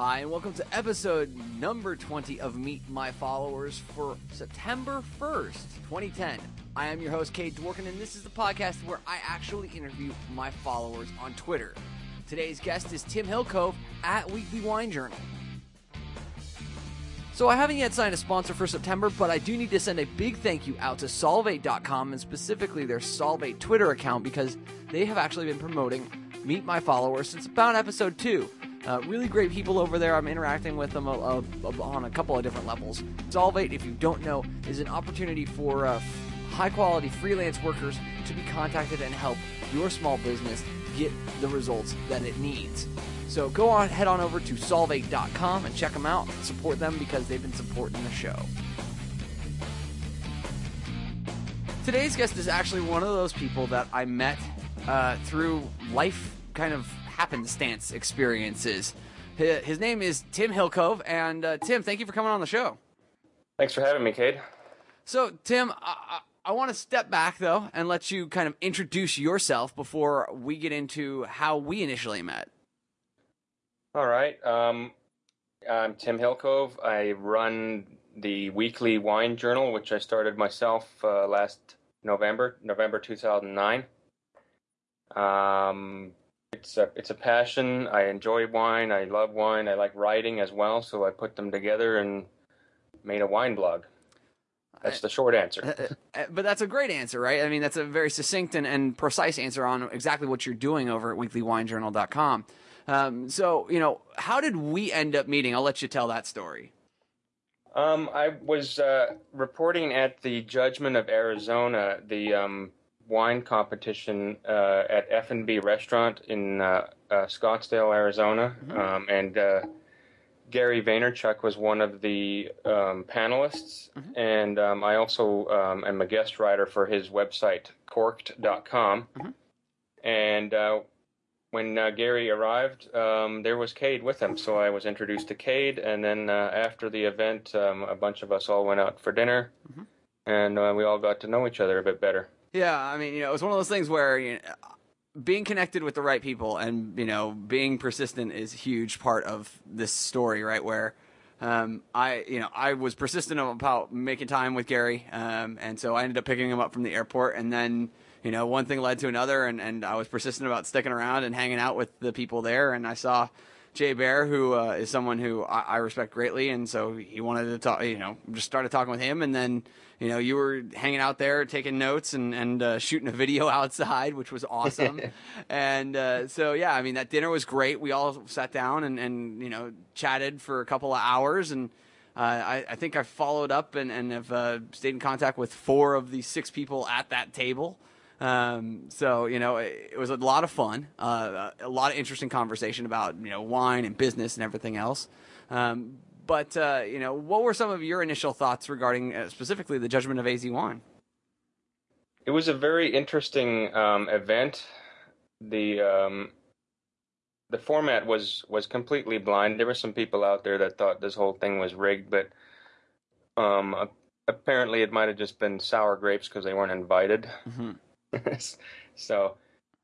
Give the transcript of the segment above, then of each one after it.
Hi, and welcome to episode number 20 of Meet My Followers for September 1st, 2010. I am your host, Kate Dworkin, and this is the podcast where I actually interview my followers on Twitter. Today's guest is Tim Hillcove at Weekly Wine Journal. So I haven't yet signed a sponsor for September, but I do need to send a big thank you out to Solvate.com and specifically their Solvate Twitter account because they have actually been promoting Meet My Followers since about episode 2. Uh, really great people over there. I'm interacting with them uh, uh, on a couple of different levels. Solvate, if you don't know, is an opportunity for uh, high quality freelance workers to be contacted and help your small business get the results that it needs. So go on, head on over to solvate.com and check them out. Support them because they've been supporting the show. Today's guest is actually one of those people that I met uh, through life kind of happenstance experiences. His name is Tim Hillcove, and uh, Tim, thank you for coming on the show. Thanks for having me, Cade. So, Tim, I, I want to step back though and let you kind of introduce yourself before we get into how we initially met. All right. Um, I'm Tim Hillcove. I run the weekly wine journal, which I started myself uh, last November, November 2009. Um, it's a it's a passion. I enjoy wine. I love wine. I like writing as well. So I put them together and made a wine blog. That's the short answer. Uh, uh, but that's a great answer, right? I mean, that's a very succinct and, and precise answer on exactly what you're doing over at weeklywinejournal.com. Um, so, you know, how did we end up meeting? I'll let you tell that story. Um, I was uh, reporting at the Judgment of Arizona, the um, wine competition uh, at F and B Restaurant in uh, uh, Scottsdale, Arizona, mm-hmm. um, and uh, Gary Vaynerchuk was one of the um, panelists, mm-hmm. and um, I also um, am a guest writer for his website, corked.com. Mm-hmm. And uh, when uh, Gary arrived, um, there was Cade with him, so I was introduced to Cade, and then uh, after the event, um, a bunch of us all went out for dinner, mm-hmm. and uh, we all got to know each other a bit better. Yeah, I mean, you know, it was one of those things where you know, being connected with the right people and you know being persistent is a huge part of this story right? Where um, I you know I was persistent about making time with Gary um, and so I ended up picking him up from the airport and then you know one thing led to another and, and I was persistent about sticking around and hanging out with the people there and I saw Jay Baer who uh, is someone who I, I respect greatly and so he wanted to talk you know just started talking with him and then you know, you were hanging out there taking notes and and uh, shooting a video outside, which was awesome. and uh, so yeah, I mean that dinner was great. We all sat down and and you know chatted for a couple of hours and. Uh, I, I, think I followed up and, and have uh, stayed in contact with four of the six people at that table. Um, so you know, it, it, was a lot of fun, uh, a lot of interesting conversation about you know wine and business and everything else. Um, but uh, you know, what were some of your initial thoughts regarding uh, specifically the Judgment of AZ1? It was a very interesting um, event. The um, the format was was completely blind. There were some people out there that thought this whole thing was rigged, but um, apparently it might have just been sour grapes because they weren't invited. Mm-hmm. so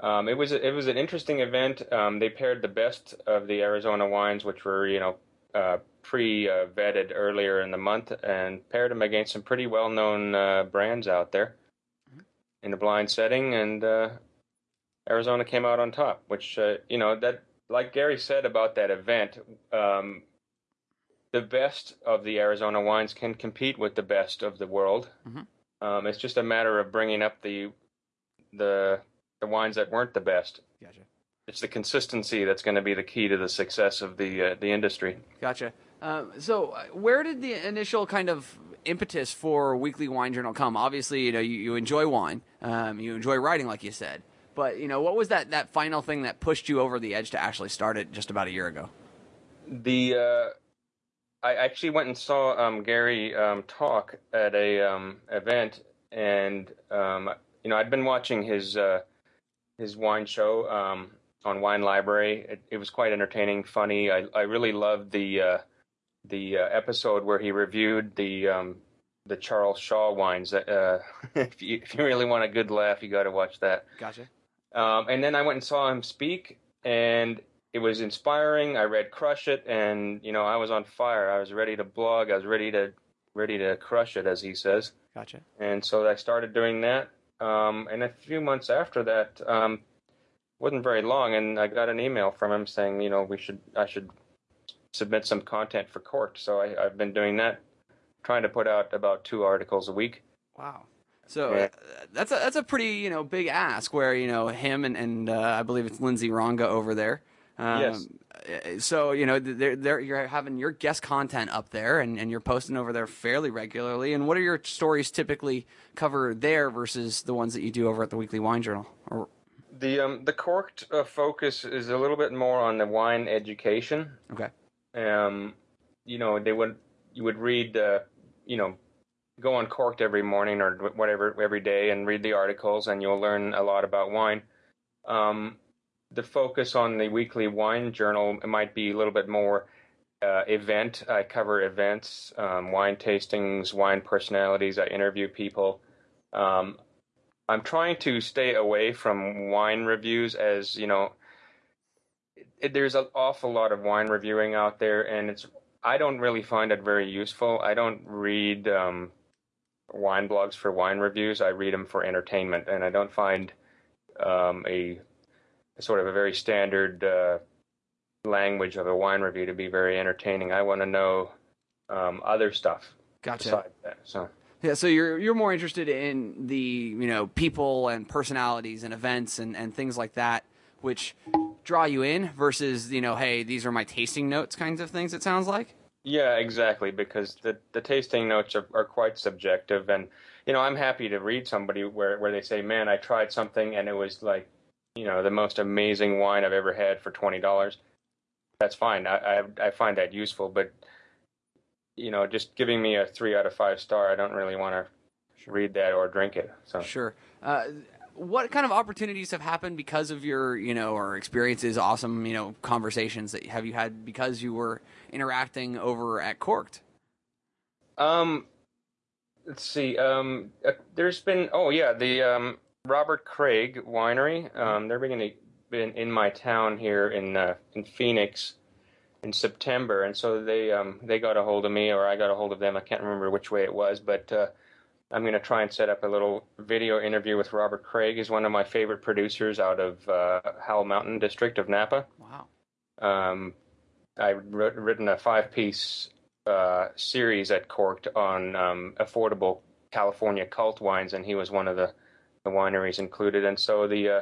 um, it was a, it was an interesting event. Um, they paired the best of the Arizona wines, which were you know uh, pre-vetted earlier in the month and paired them against some pretty well-known uh, brands out there mm-hmm. in a blind setting, and uh, Arizona came out on top. Which uh, you know that, like Gary said about that event, um, the best of the Arizona wines can compete with the best of the world. Mm-hmm. Um, it's just a matter of bringing up the the the wines that weren't the best. Gotcha. It's the consistency that's going to be the key to the success of the uh, the industry. Gotcha. Um, so, uh, where did the initial kind of impetus for Weekly Wine Journal come? Obviously, you know, you, you enjoy wine, um, you enjoy writing, like you said. But you know, what was that that final thing that pushed you over the edge to actually start it just about a year ago? The uh, I actually went and saw um, Gary um, talk at a um, event, and um, you know, I'd been watching his uh, his wine show on Wine Library. It, it, was quite entertaining, funny. I I really loved the uh, the uh, episode where he reviewed the um, the Charles Shaw wines. Uh, if, you, if you really want a good laugh, you got to watch that. Gotcha. Um, and then I went and saw him speak, and it was inspiring. I read Crush It, and you know I was on fire. I was ready to blog. I was ready to ready to crush it, as he says. Gotcha. And so I started doing that. Um, and a few months after that, um, wasn't very long, and I got an email from him saying, you know, we should I should submit some content for Corked. So I, I've been doing that, trying to put out about two articles a week. Wow. So Yeah. uh, that's a that's a pretty you know big ask. Where you know him and and uh, I believe it's Lindsay Ronga over there. Um, Yes. Uh, So you know they're, they're, you're having your guest content up there, and, and you're posting over there fairly regularly. And what are your stories typically cover there versus the ones that you do over at the Weekly Wine Journal? Or The um, the Corked uh, focus is a little bit more on the wine education. okay, um, you know, they would you would read, uh, you know, go on Corked every morning or whatever every day and read the articles, and you'll learn a lot about wine. Um, the focus on the weekly wine journal might be a little bit more uh, event. I cover events, um, wine tastings, wine personalities. I interview people. Um, I'm trying to stay away from wine reviews as you know it, there's an awful lot of wine reviewing out there, and it's I don't really find it very useful. I don't read um, wine blogs for wine reviews. I read them for entertainment, and I don't find um, a, a sort of a very standard uh, language of a wine review to be very entertaining. I want to know um, other stuff gotcha. besides that. So. Yeah, so you're you're more interested in the you know people and personalities and events and, and things like that, which draw you in versus you know hey these are my tasting notes kinds of things. It sounds like. Yeah, exactly. Because the the tasting notes are, are quite subjective, and you know I'm happy to read somebody where where they say, "Man, I tried something and it was like, you know, the most amazing wine I've ever had for twenty dollars." That's fine. I, I I find that useful, but you know, just giving me a three out of five star, I don't really want to read that or drink it. So Sure. Uh, what kind of opportunities have happened because of your you know or experiences, awesome you know conversations that have you had because you were interacting over at Corked? Um, let's see. Um, uh, there's been oh yeah, the um Robert Craig Winery. Um, they're beginning to been in my town here in uh, in Phoenix in September, and so they um they got a hold of me or I got a hold of them. I can't remember which way it was, but uh, I'm going to try and set up a little video interview with Robert Craig. He's one of my favorite producers out of uh, Howell Mountain District of Napa. Wow. Um, I've writ- written a five-piece uh, series at Corked on um, affordable California cult wines, and he was one of the, the wineries included. And so the uh,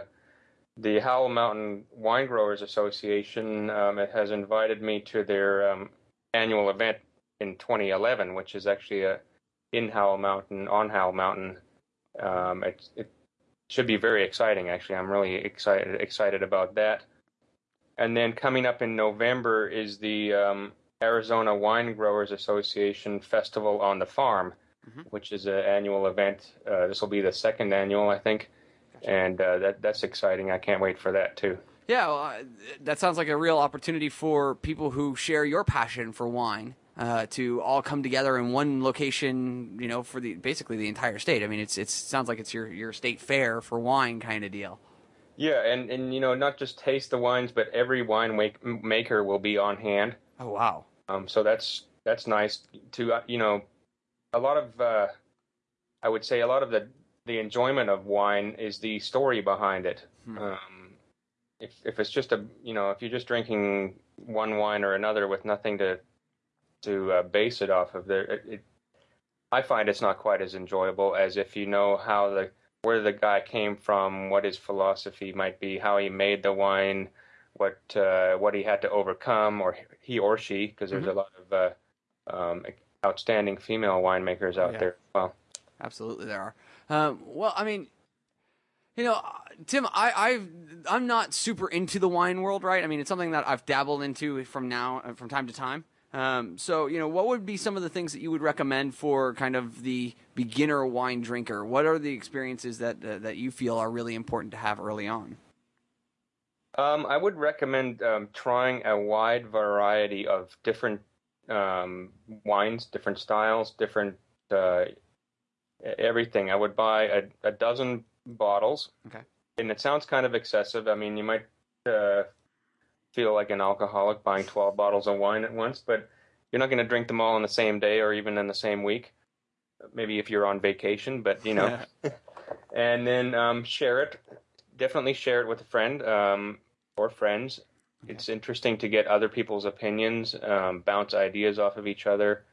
the Howell Mountain Wine Growers Association um, has invited me to their um, annual event in 2011, which is actually a in Howell Mountain on Howell Mountain. Um, it, it should be very exciting. Actually, I'm really excited excited about that. And then coming up in November is the um, Arizona Wine Growers Association Festival on the Farm, Mhm. which is an annual event. Uh, this will be the second annual, I think, and uh, that that's exciting. I can't wait for that too. Yeah, well, uh, that sounds like a real opportunity for people who share your passion for wine uh, to all come together in one location. You know, for the basically the entire state. I mean, it's it sounds like it's your your state fair for wine kind of deal. Yeah, and and you know not just taste the wines, but every wine make, maker will be on hand. Oh wow. Um, so that's that's nice to uh, you know, a lot of uh, I would say a lot of the the enjoyment of wine is the story behind it. Hmm. Um, if if it's just a you know if you're just drinking one wine or another with nothing to to uh, base it off of, there it, it I find it's not quite as enjoyable as if you know how the where the guy came from, what his philosophy might be, how he made the wine, what uh, what he had to overcome, or he or she, because there's Mhm. a lot of uh, um, outstanding female winemakers out Yeah. there. Well, Absolutely, there are. Um, well, I mean, you know, Tim, I, I've I'm not super into the wine world, right? I mean, it's something that I've dabbled into from now uh, from time to time. Um, so, you know, what would be some of the things that you would recommend for kind of the beginner wine drinker? What are the experiences that uh, that you feel are really important to have early on? um, I would recommend um, trying a wide variety of different um, wines, different styles, different uh, everything. I would buy a, a dozen bottles. Okay. And it sounds kind of excessive. I mean, you might uh, feel like an alcoholic buying 12 bottles of wine at once, but you're not going to drink them all in the same day or even in the same week. Maybe if you're on vacation, but you know. and then um, share it. Definitely share it with a friend um, or friends. It's interesting to get other people's opinions, um, bounce ideas off of each other,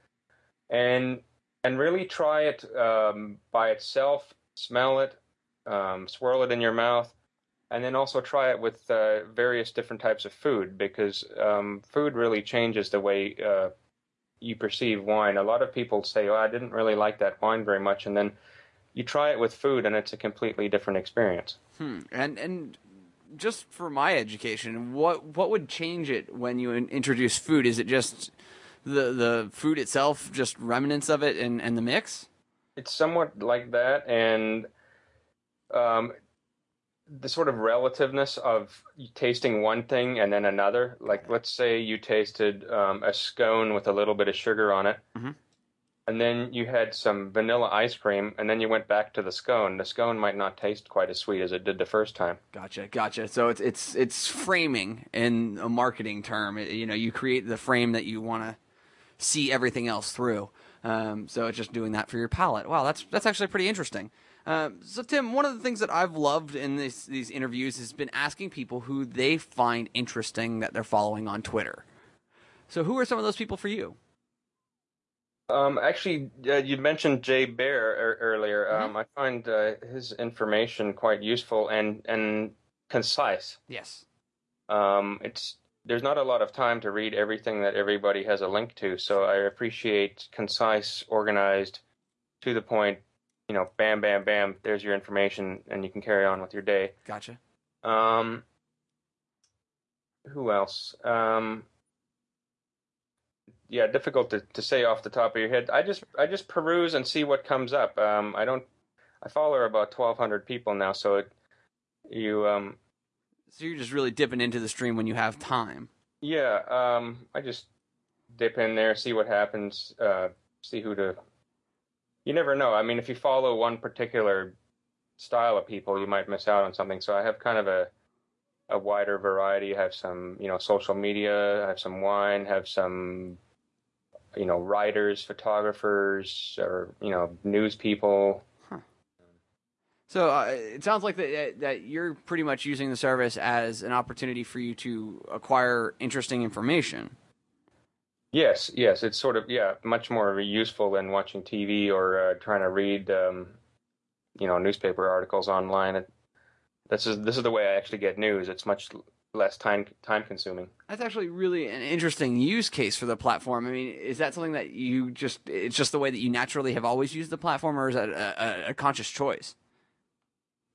and and really try it um, by itself. Smell it, um, swirl it in your mouth, and then also try it with uh, various different types of food because um, food really changes the way uh, you perceive wine. A lot of people say, "Oh, I didn't really like that wine very much," and then you try it with food, and it's a completely different experience. Hmm. And and just for my education, what what would change it when you introduce food? Is it just the the food itself, just remnants of it, and and the mix? It's somewhat like that, and um, the sort of relativeness of tasting one thing and then another. Like, let's say you tasted um, a scone with a little bit of sugar on it, mm-hmm. And then you had some vanilla ice cream, and then you went back to the scone. The scone might not taste quite as sweet as it did the first time. Gotcha, gotcha. So it's it's it's framing in a marketing term. It, you know, you create the frame that you want to see everything else through. Um, so it's just doing that for your palate. Wow, that's that's actually pretty interesting. Um, so, Tim, one of the things that I've loved in this, these interviews has been asking people who they find interesting that they're following on Twitter. So, who are some of those people for you? Um, actually, uh, you mentioned Jay Baer er- earlier. Mm-hmm. Um, I find uh, his information quite useful and and concise. Yes. Um, it's there's not a lot of time to read everything that everybody has a link to, so I appreciate concise, organized, to the point you know, bam, bam, bam, there's your information, and you can carry on with your day. Gotcha. Um, who else? Um, yeah, difficult to, to say off the top of your head. I just I just peruse and see what comes up. Um, I don't. I follow about twelve hundred people now, so it, you um. So you're just really dipping into the stream when you have time. Yeah, um, I just dip in there, see what happens, uh, see who to you never know. I mean, if you follow one particular style of people, you might miss out on something. So I have kind of a a wider variety. I have some, you know, social media. I have some wine. Have some, you know, writers, photographers, or you know, news people. Huh. So uh, it sounds like that that you're pretty much using the service as an opportunity for you to acquire interesting information. Yes, yes, it's sort of yeah, much more useful than watching TV or uh, trying to read, um, you know, newspaper articles online. It, this is this is the way I actually get news. It's much less time time consuming. That's actually really an interesting use case for the platform. I mean, is that something that you just it's just the way that you naturally have always used the platform, or is that a, a, a conscious choice?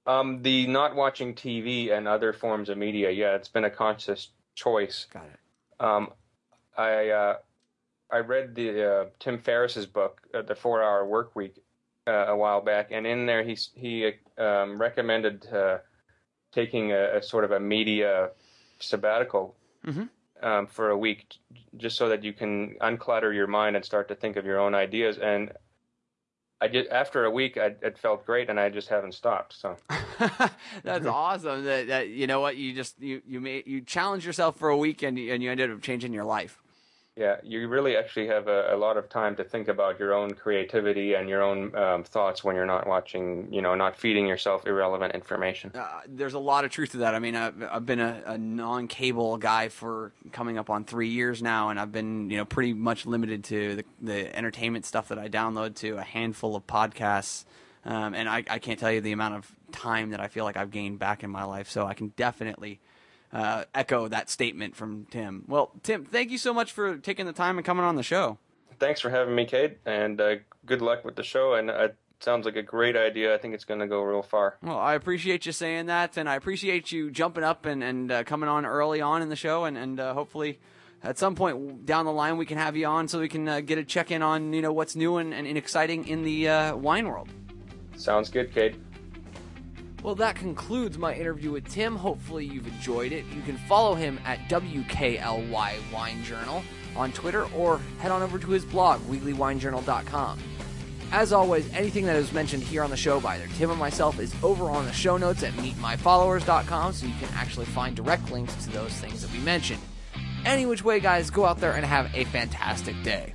Um, the not watching TV and other forms of media, yeah, it's been a conscious choice. Got it. Um, I uh, I read the uh, Tim Ferriss's book, uh, The Four Hour Work Week, uh, a while back, and in there he he um, recommended uh, taking a, a, sort of a media sabbatical mm-hmm. um, for a week, just so that you can unclutter your mind and start to think of your own ideas. And I did after a week, I, it felt great, and I just haven't stopped. So that's awesome. That, that you know what you just you you made you challenge yourself for a week, and and you ended up changing your life. Yeah, you really actually have a, a, lot of time to think about your own creativity and your own um, thoughts when you're not watching, you know, not feeding yourself irrelevant information. Uh, there's a lot of truth to that. I mean, I've, I've been a, a, non-cable guy for coming up on three years now, and I've been, you know, pretty much limited to the, the entertainment stuff that I download to a handful of podcasts. Um, and I, I can't tell you the amount of time that I feel like I've gained back in my life. So I can definitely – uh, echo that statement from Tim. Well, Tim, thank you so much for taking the time and coming on the show. Thanks for having me, Kate, and uh, good luck with the show. And uh, it sounds like a great idea. I think it's going to go real far. Well, I appreciate you saying that, and I appreciate you jumping up and, and uh, coming on early on in the show, and, and uh, hopefully at some point down the line we can have you on so we can uh, get a check in on you know what's new and, and exciting in the uh, wine world. Sounds good, Kate. Well, that concludes my interview with Tim. Hopefully, you've enjoyed it. You can follow him at WKLY Wine Journal on Twitter or head on over to his blog, weeklywinejournal.com. As always, anything that is mentioned here on the show by either Tim or myself is over on the show notes at meetmyfollowers.com, so you can actually find direct links to those things that we mentioned. Any which way, guys, go out there and have a fantastic day.